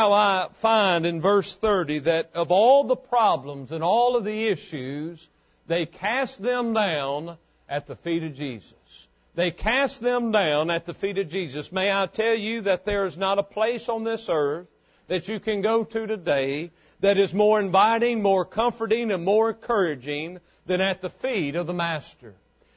How I find in verse 30 that of all the problems and all of the issues, they cast them down at the feet of Jesus. They cast them down at the feet of Jesus. May I tell you that there is not a place on this earth that you can go to today that is more inviting, more comforting, and more encouraging than at the feet of the Master.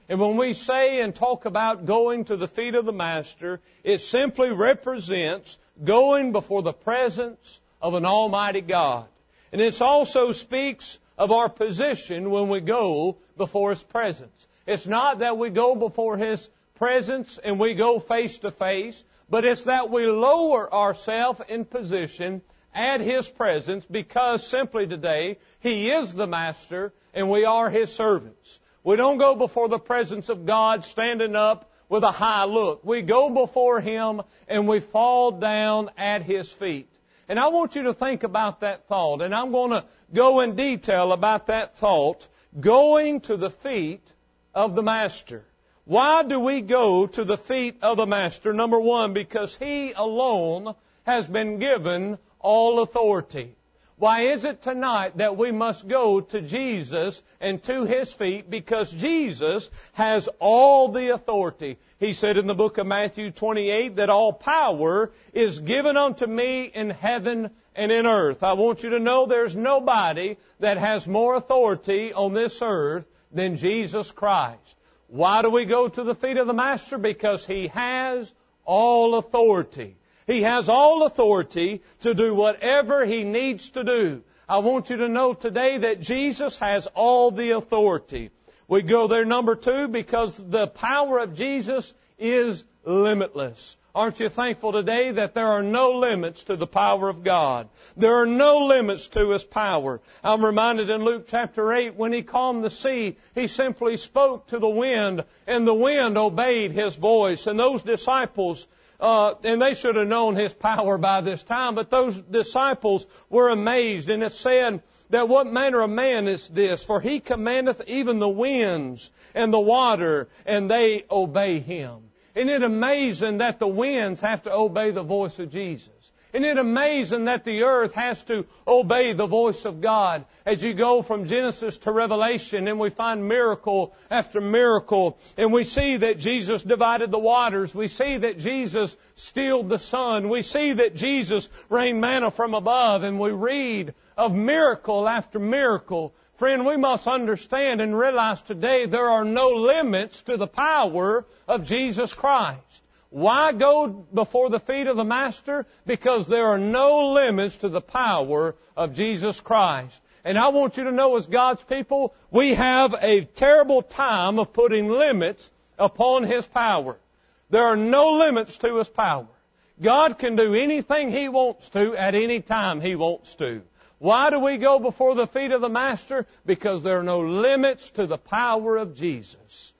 And when we say and talk about going to the feet of the Master, it simply represents going before the presence of an Almighty God. And it also speaks of our position when we go before His presence. It's not that we go before His presence and we go face to face, but it's that we lower ourselves in position at His presence because simply today He is the Master and we are His servants. We don't go before the presence of God standing up with a high look. We go before Him and we fall down at His feet. And I want you to think about that thought, and I'm going to go in detail about that thought, going to the feet of the Master. Why do we go to the feet of the Master? Number one, because He alone has been given all authority. Why is it tonight that we must go to Jesus and to His feet? Because Jesus has all the authority. He said in the book of Matthew 28 that all power is given unto me in heaven and in earth. I want you to know there's nobody that has more authority on this earth than Jesus Christ. Why do we go to the feet of the Master? Because He has all authority. He has all authority to do whatever He needs to do. I want you to know today that Jesus has all the authority. We go there number two because the power of Jesus is limitless. Aren't you thankful today that there are no limits to the power of God? There are no limits to His power. I'm reminded in Luke chapter 8 when He calmed the sea, He simply spoke to the wind and the wind obeyed His voice. And those disciples uh, and they should have known his power by this time, but those disciples were amazed, and it said that what manner of man is this? For he commandeth even the winds and the water, and they obey him. Isn't it amazing that the winds have to obey the voice of Jesus? Isn't it amazing that the earth has to obey the voice of God? As you go from Genesis to Revelation and we find miracle after miracle and we see that Jesus divided the waters. We see that Jesus stilled the sun. We see that Jesus rained manna from above and we read of miracle after miracle. Friend, we must understand and realize today there are no limits to the power of Jesus Christ. Why go before the feet of the Master? Because there are no limits to the power of Jesus Christ. And I want you to know as God's people, we have a terrible time of putting limits upon His power. There are no limits to His power. God can do anything He wants to at any time He wants to. Why do we go before the feet of the Master? Because there are no limits to the power of Jesus.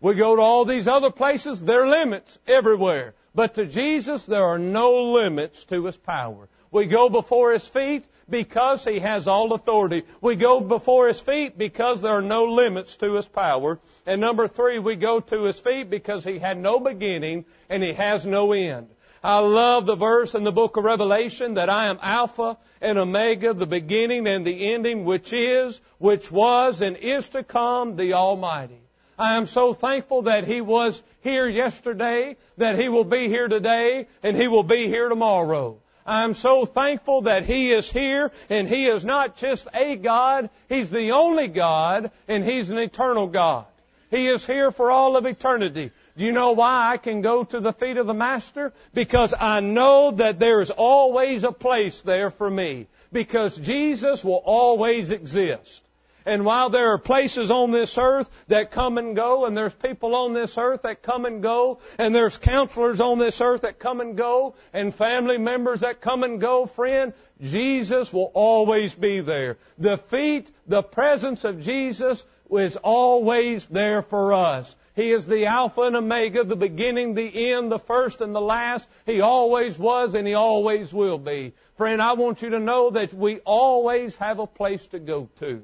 We go to all these other places, there are limits everywhere. But to Jesus, there are no limits to His power. We go before His feet because He has all authority. We go before His feet because there are no limits to His power. And number three, we go to His feet because He had no beginning and He has no end. I love the verse in the book of Revelation that I am Alpha and Omega, the beginning and the ending, which is, which was, and is to come, the Almighty. I am so thankful that He was here yesterday, that He will be here today, and He will be here tomorrow. I'm so thankful that He is here, and He is not just a God, He's the only God, and He's an eternal God. He is here for all of eternity. Do you know why I can go to the feet of the Master? Because I know that there is always a place there for me. Because Jesus will always exist. And while there are places on this earth that come and go, and there's people on this earth that come and go, and there's counselors on this earth that come and go, and family members that come and go, friend, Jesus will always be there. The feet, the presence of Jesus is always there for us. He is the Alpha and Omega, the beginning, the end, the first and the last. He always was and He always will be. Friend, I want you to know that we always have a place to go to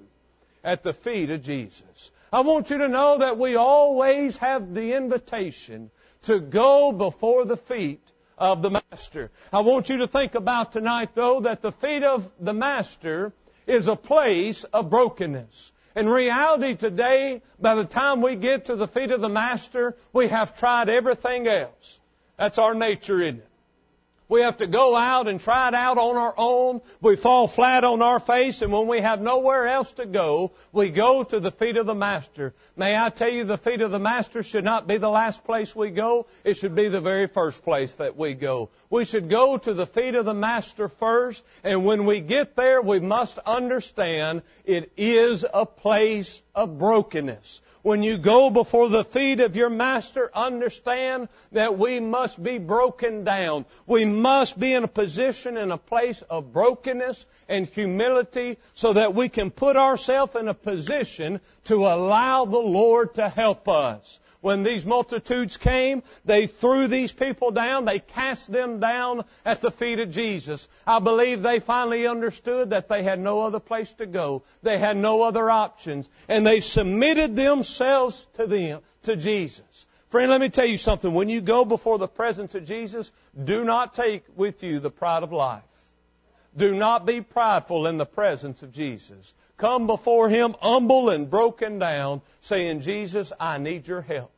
at the feet of Jesus. I want you to know that we always have the invitation to go before the feet of the Master. I want you to think about tonight though that the feet of the Master is a place of brokenness. In reality today, by the time we get to the feet of the Master, we have tried everything else. That's our nature, isn't it? We have to go out and try it out on our own. We fall flat on our face, and when we have nowhere else to go, we go to the feet of the Master. May I tell you, the feet of the Master should not be the last place we go. It should be the very first place that we go. We should go to the feet of the Master first, and when we get there, we must understand it is a place of brokenness. When you go before the feet of your master, understand that we must be broken down. We must be in a position, in a place of brokenness and humility so that we can put ourselves in a position to allow the Lord to help us when these multitudes came, they threw these people down. They cast them down at the feet of Jesus. I believe they finally understood that they had no other place to go. They had no other options. And they submitted themselves to them, to Jesus. Friend, let me tell you something. When you go before the presence of Jesus, do not take with you the pride of life. Do not be prideful in the presence of Jesus. Come before Him humble and broken down, saying, Jesus, I need your help.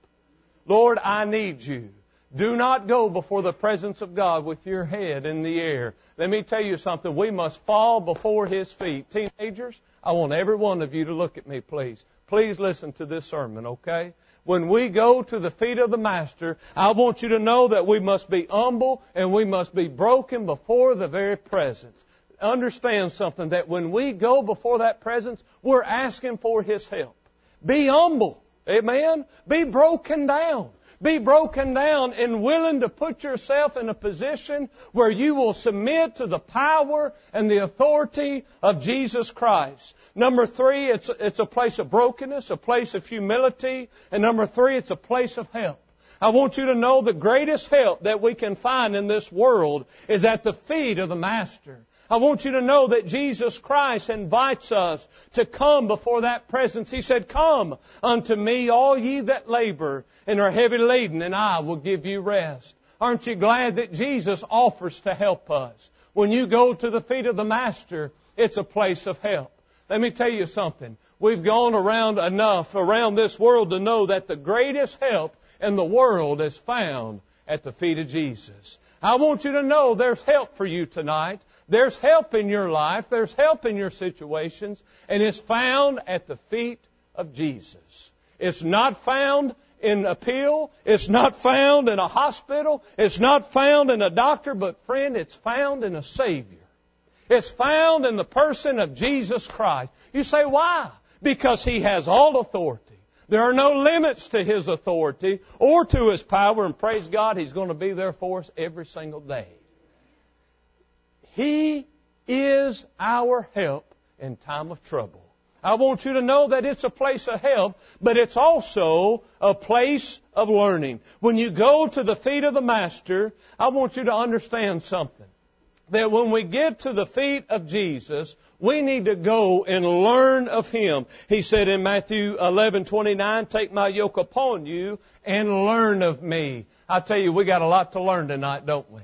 Lord, I need you. Do not go before the presence of God with your head in the air. Let me tell you something. We must fall before His feet. Teenagers, I want every one of you to look at me, please. Please listen to this sermon, okay? When we go to the feet of the Master, I want you to know that we must be humble and we must be broken before the very presence. Understand something, that when we go before that presence, we're asking for His help. Be humble. Amen? Be broken down. Be broken down and willing to put yourself in a position where you will submit to the power and the authority of Jesus Christ. Number three, it's, it's a place of brokenness, a place of humility. And number three, it's a place of help. I want you to know the greatest help that we can find in this world is at the feet of the Master. I want you to know that Jesus Christ invites us to come before that presence. He said, Come unto me, all ye that labor and are heavy laden, and I will give you rest. Aren't you glad that Jesus offers to help us? When you go to the feet of the Master, it's a place of help. Let me tell you something. We've gone around enough around this world to know that the greatest help in the world is found at the feet of Jesus. I want you to know there's help for you tonight. There's help in your life. There's help in your situations. And it's found at the feet of Jesus. It's not found in a pill. It's not found in a hospital. It's not found in a doctor. But friend, it's found in a Savior. It's found in the person of Jesus Christ. You say, why? Because He has all authority. There are no limits to His authority or to His power, and praise God, He's going to be there for us every single day. He is our help in time of trouble. I want you to know that it's a place of help, but it's also a place of learning. When you go to the feet of the Master, I want you to understand something. That when we get to the feet of Jesus, we need to go and learn of Him. He said in Matthew 11:29, "Take my yoke upon you and learn of me." I tell you, we got a lot to learn tonight, don't we?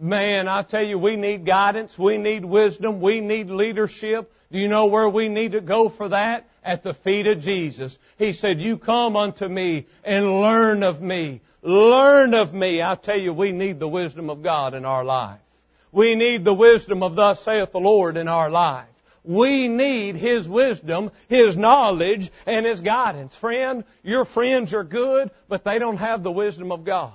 Man, I tell you, we need guidance, we need wisdom, we need leadership. Do you know where we need to go for that? At the feet of Jesus. He said, you come unto me and learn of me. Learn of me. I tell you, we need the wisdom of God in our life. We need the wisdom of thus saith the Lord in our life. We need His wisdom, His knowledge, and His guidance. Friend, your friends are good, but they don't have the wisdom of God.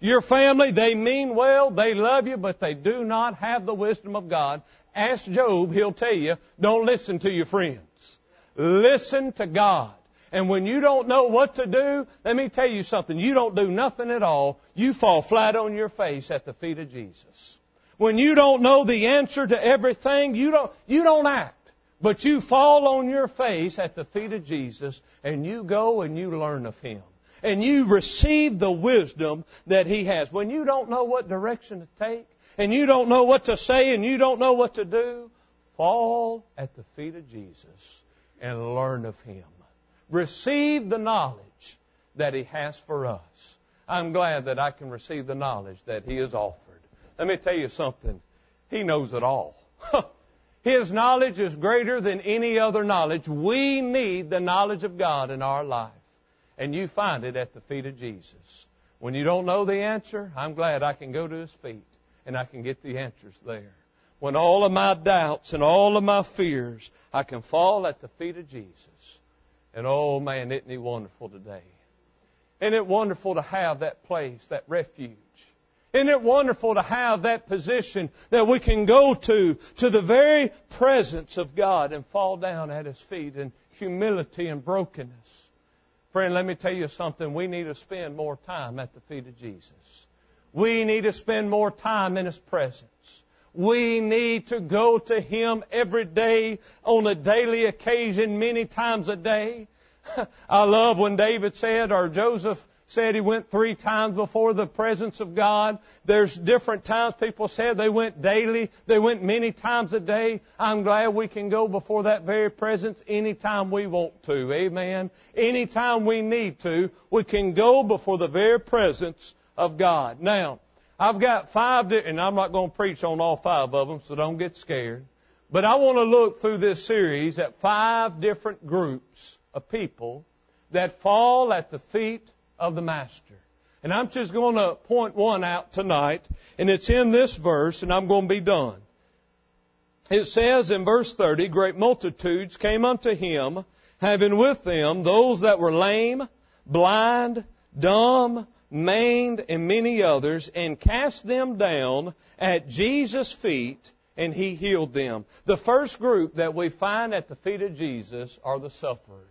Your family, they mean well, they love you, but they do not have the wisdom of God. Ask Job, he'll tell you, don't listen to your friends. Listen to God. And when you don't know what to do, let me tell you something. You don't do nothing at all. You fall flat on your face at the feet of Jesus. When you don't know the answer to everything, you don't, you don't act. But you fall on your face at the feet of Jesus and you go and you learn of Him and you receive the wisdom that He has. When you don't know what direction to take, and you don't know what to say, and you don't know what to do, fall at the feet of Jesus and learn of Him. Receive the knowledge that He has for us. I'm glad that I can receive the knowledge that He has offered. Let me tell you something. He knows it all. His knowledge is greater than any other knowledge. We need the knowledge of God in our life. And you find it at the feet of Jesus. When you don't know the answer, I'm glad I can go to His feet and I can get the answers there. When all of my doubts and all of my fears, I can fall at the feet of Jesus. And oh man, isn't He wonderful today? Isn't it wonderful to have that place, that refuge? Isn't it wonderful to have that position that we can go to, to the very presence of God and fall down at His feet in humility and brokenness? Friend, let me tell you something. We need to spend more time at the feet of Jesus. We need to spend more time in His presence. We need to go to Him every day on a daily occasion, many times a day. I love when David said, or Joseph said he went three times before the presence of God. There's different times people said they went daily. They went many times a day. I'm glad we can go before that very presence anytime we want to. Amen. Anytime we need to, we can go before the very presence of God. Now, I've got five, and I'm not going to preach on all five of them, so don't get scared. But I want to look through this series at five different groups of people that fall at the feet of the Master. And I'm just going to point one out tonight, and it's in this verse, and I'm going to be done. It says in verse 30, Great multitudes came unto him, having with them those that were lame, blind, dumb, maimed, and many others, and cast them down at Jesus' feet, and he healed them. The first group that we find at the feet of Jesus are the sufferers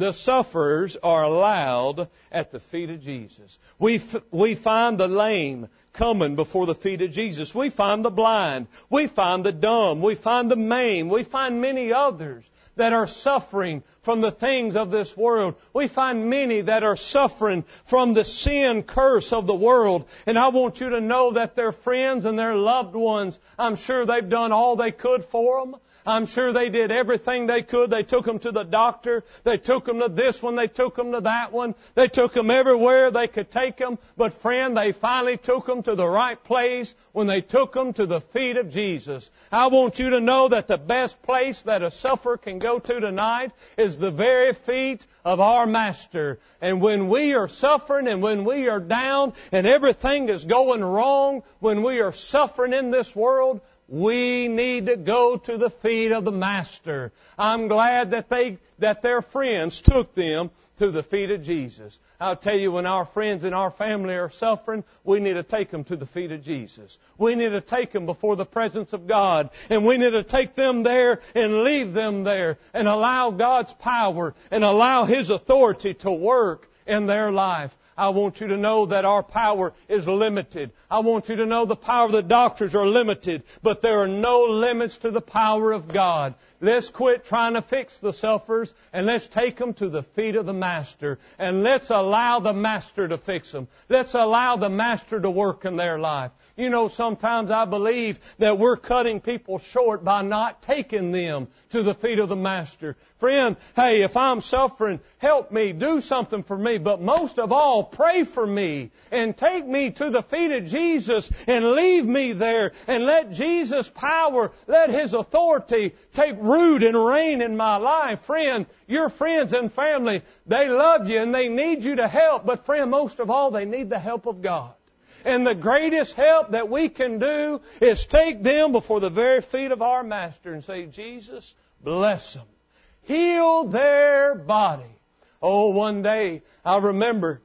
the sufferers are allowed at the feet of Jesus. We, f- we find the lame coming before the feet of Jesus. We find the blind. We find the dumb. We find the maimed. We find many others that are suffering from the things of this world. We find many that are suffering from the sin curse of the world. And I want you to know that their friends and their loved ones, I'm sure they've done all they could for them. I'm sure they did everything they could. They took them to the doctor. They took them to this one. They took them to that one. They took them everywhere they could take them. But friend, they finally took them to the right place when they took them to the feet of Jesus. I want you to know that the best place that a sufferer can go to tonight is the very feet of our Master. And when we are suffering and when we are down and everything is going wrong, when we are suffering in this world, we need to go to the feet of the Master. I'm glad that they, that their friends took them to the feet of Jesus. I'll tell you, when our friends and our family are suffering, we need to take them to the feet of Jesus. We need to take them before the presence of God. And we need to take them there and leave them there and allow God's power and allow His authority to work in their life. I want you to know that our power is limited. I want you to know the power of the doctors are limited, but there are no limits to the power of God. Let's quit trying to fix the sufferers and let's take them to the feet of the Master and let's allow the Master to fix them. Let's allow the Master to work in their life. You know, sometimes I believe that we're cutting people short by not taking them to the feet of the Master. Friend, hey, if I'm suffering, help me, do something for me, but most of all, pray for me and take me to the feet of Jesus and leave me there and let Jesus' power, let His authority take root and reign in my life. Friend, your friends and family, they love you and they need you to help, but friend, most of all, they need the help of God. And the greatest help that we can do is take them before the very feet of our Master and say, Jesus, bless them. Heal their body. Oh, one day, I remember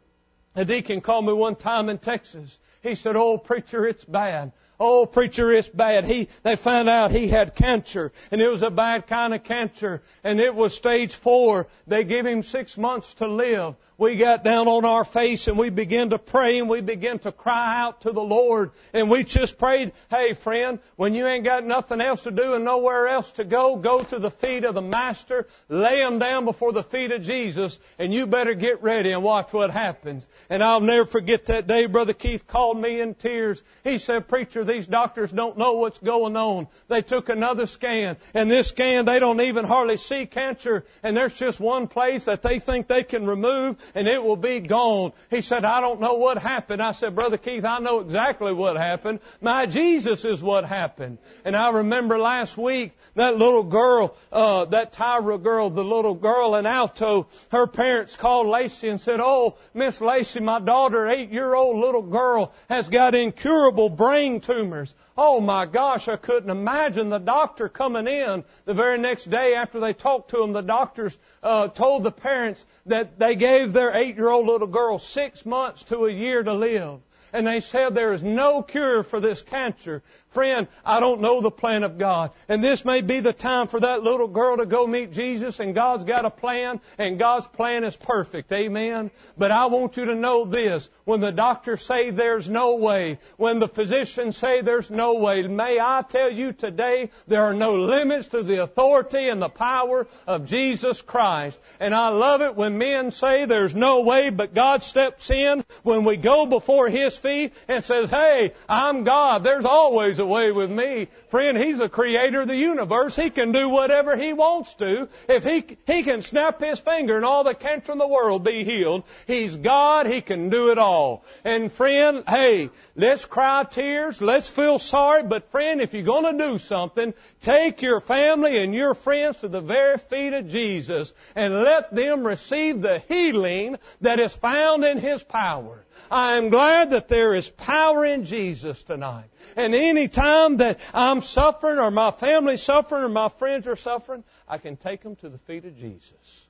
a deacon called me one time in Texas. He said, Oh, preacher, it's bad. Oh, preacher, it's bad. He, they found out he had cancer, and it was a bad kind of cancer, and it was stage four. They gave him six months to live we got down on our face and we began to pray and we began to cry out to the Lord. And we just prayed, hey friend, when you ain't got nothing else to do and nowhere else to go, go to the feet of the Master, lay them down before the feet of Jesus, and you better get ready and watch what happens. And I'll never forget that day Brother Keith called me in tears. He said, preacher, these doctors don't know what's going on. They took another scan, and this scan, they don't even hardly see cancer, and there's just one place that they think they can remove, and it will be gone. He said, I don't know what happened. I said, Brother Keith, I know exactly what happened. My Jesus is what happened. And I remember last week that little girl, uh, that Tyra girl, the little girl in Alto, her parents called Lacey and said, Oh, Miss Lacey, my daughter, eight year old little girl, has got incurable brain tumors. Oh my gosh, I couldn't imagine the doctor coming in the very next day after they talked to him. The doctors uh, told the parents that they gave their eight-year-old little girl six months to a year to live. And they said there is no cure for this cancer. Friend, I don't know the plan of God. And this may be the time for that little girl to go meet Jesus and God's got a plan and God's plan is perfect. Amen. But I want you to know this. When the doctors say there's no way, when the physicians say there's no way, may I tell you today there are no limits to the authority and the power of Jesus Christ. And I love it when men say there's no way, but God steps in when we go before His and says, hey, I'm God. There's always a way with me. Friend, He's the creator of the universe. He can do whatever He wants to. If He, He can snap His finger and all the cancer in the world be healed, He's God. He can do it all. And friend, hey, let's cry tears. Let's feel sorry. But friend, if you're going to do something, take your family and your friends to the very feet of Jesus and let them receive the healing that is found in His power. I am glad that there is power in Jesus tonight. And any time that I'm suffering or my family's suffering or my friends are suffering, I can take them to the feet of Jesus.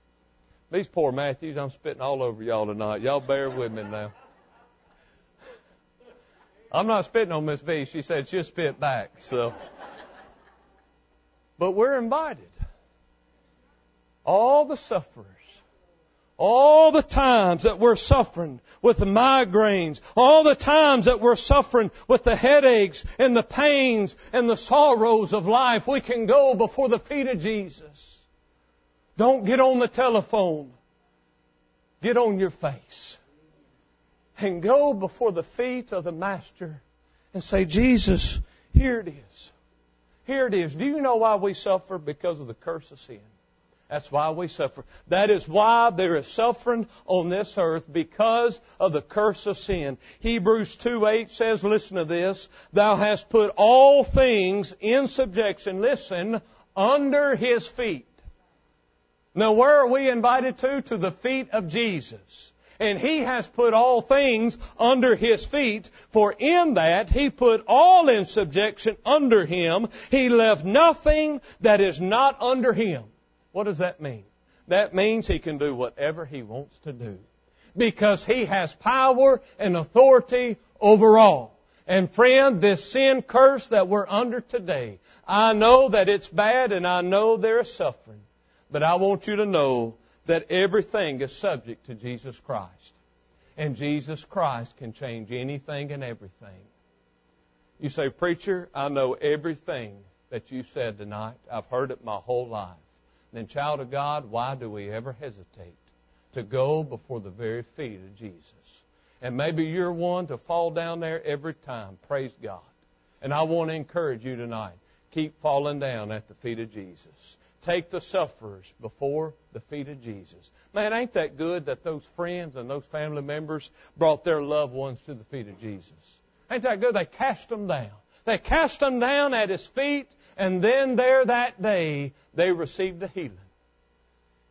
These poor Matthews, I'm spitting all over y'all tonight. Y'all bear with me now. I'm not spitting on Miss V. She said she'll spit back. So, but we're invited. All the sufferers all the times that we're suffering with the migraines, all the times that we're suffering with the headaches and the pains and the sorrows of life, we can go before the feet of Jesus. Don't get on the telephone. Get on your face. And go before the feet of the Master and say, Jesus, here it is. Here it is. Do you know why we suffer? Because of the curse of sin. That's why we suffer. That is why there is suffering on this earth because of the curse of sin. Hebrews 2 8 says, listen to this, thou hast put all things in subjection, listen, under his feet. Now where are we invited to? To the feet of Jesus. And he has put all things under his feet, for in that he put all in subjection under him. He left nothing that is not under him. What does that mean? That means he can do whatever he wants to do. Because he has power and authority over all. And friend, this sin curse that we're under today, I know that it's bad and I know there is suffering. But I want you to know that everything is subject to Jesus Christ. And Jesus Christ can change anything and everything. You say, Preacher, I know everything that you said tonight. I've heard it my whole life then, child of God, why do we ever hesitate to go before the very feet of Jesus? And maybe you're one to fall down there every time. Praise God. And I want to encourage you tonight. Keep falling down at the feet of Jesus. Take the sufferers before the feet of Jesus. Man, ain't that good that those friends and those family members brought their loved ones to the feet of Jesus? Ain't that good? They cast them down. They cast them down at his feet and then there that day, they received the healing.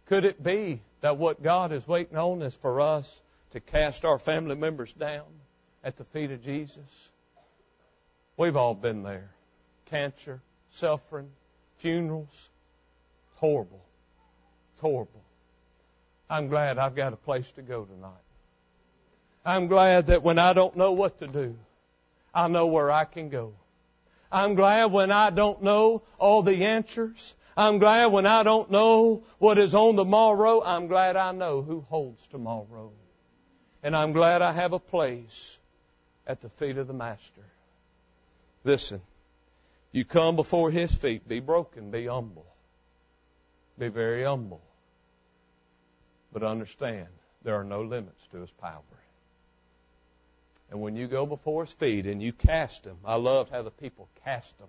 Could it be that what God is waiting on is for us to cast our family members down at the feet of Jesus? We've all been there. Cancer, suffering, funerals. It's horrible. It's horrible. I'm glad I've got a place to go tonight. I'm glad that when I don't know what to do, I know where I can go. I'm glad when I don't know all the answers. I'm glad when I don't know what is on tomorrow. I'm glad I know who holds tomorrow. And I'm glad I have a place at the feet of the Master. Listen, you come before His feet, be broken, be humble. Be very humble. But understand, there are no limits to His power. And when you go before his feet and you cast them, I love how the people cast them.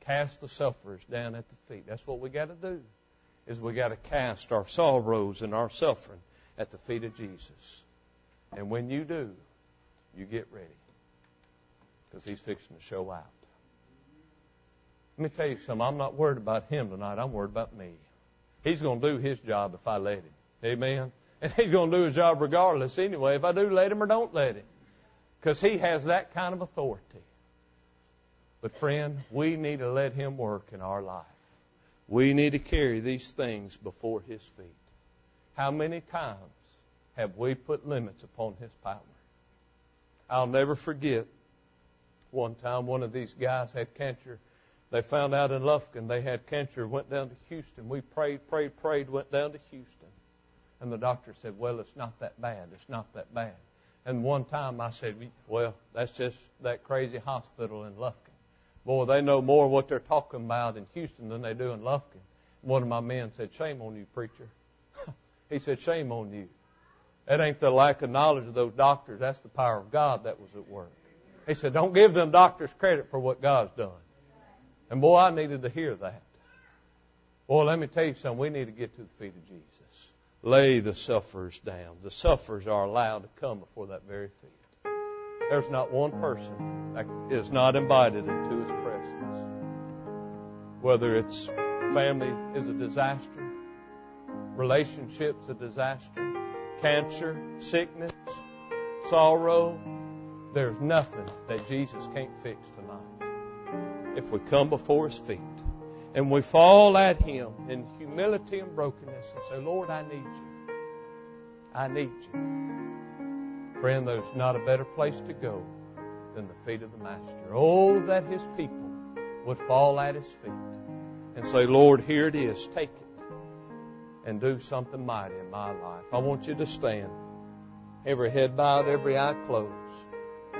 Cast the sufferers down at the feet. That's what we got to do. Is we got to cast our sorrows and our suffering at the feet of Jesus. And when you do, you get ready. Because he's fixing to show out. Let me tell you something. I'm not worried about him tonight. I'm worried about me. He's going to do his job if I let him. Amen. And he's going to do his job regardless anyway, if I do let him or don't let him. Because he has that kind of authority. But friend, we need to let him work in our life. We need to carry these things before his feet. How many times have we put limits upon his power? I'll never forget one time one of these guys had cancer. They found out in Lufkin they had cancer, went down to Houston. We prayed, prayed, prayed, went down to Houston. And the doctor said, Well, it's not that bad. It's not that bad. And one time I said, Well, that's just that crazy hospital in Lufkin. Boy, they know more what they're talking about in Houston than they do in Lufkin. One of my men said, Shame on you, preacher. he said, Shame on you. That ain't the lack of knowledge of those doctors. That's the power of God that was at work. He said, Don't give them doctors credit for what God's done. And boy, I needed to hear that. Boy, let me tell you something. We need to get to the feet of Jesus lay the sufferers down. The sufferers are allowed to come before that very feet. There's not one person that is not invited into his presence. Whether it's family is a disaster, relationships a disaster, cancer, sickness, sorrow, there's nothing that Jesus can't fix tonight. If we come before his feet and we fall at him in humility and brokenness and say, Lord, I need you. I need you. Friend, there's not a better place to go than the feet of the Master. Oh, that his people would fall at his feet and say, Lord, here it is. Take it and do something mighty in my life. I want you to stand. Every head bowed, every eye closed.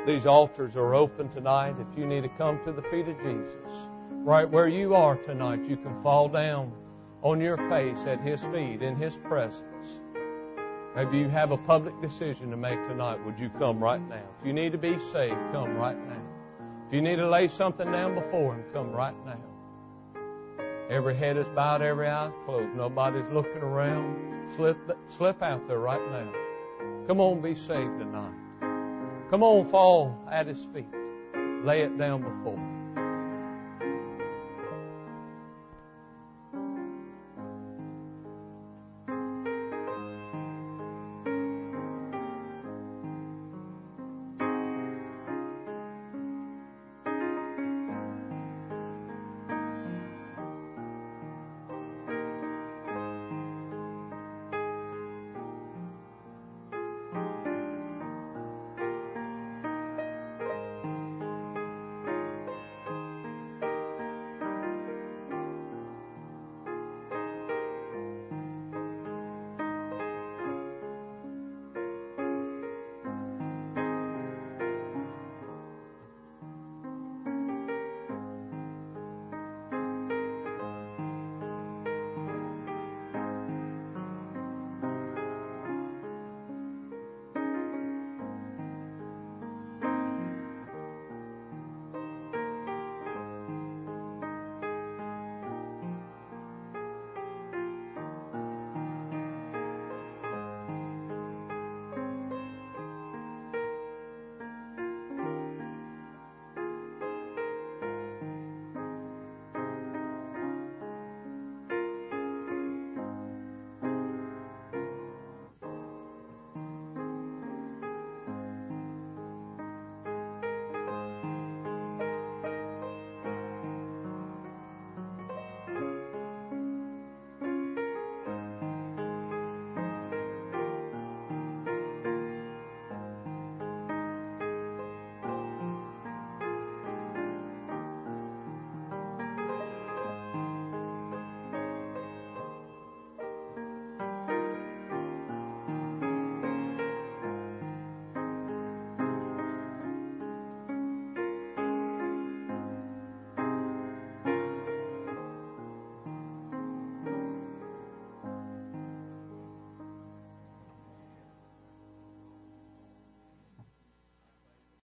These altars are open tonight. If you need to come to the feet of Jesus, right where you are tonight, you can fall down on your face at His feet in His presence. Maybe you have a public decision to make tonight. Would you come right now? If you need to be saved, come right now. If you need to lay something down before Him, come right now. Every head is bowed, every eye is closed. Nobody's looking around. Slip, slip out there right now. Come on, be saved tonight. Come on, fall at His feet. Lay it down before Him.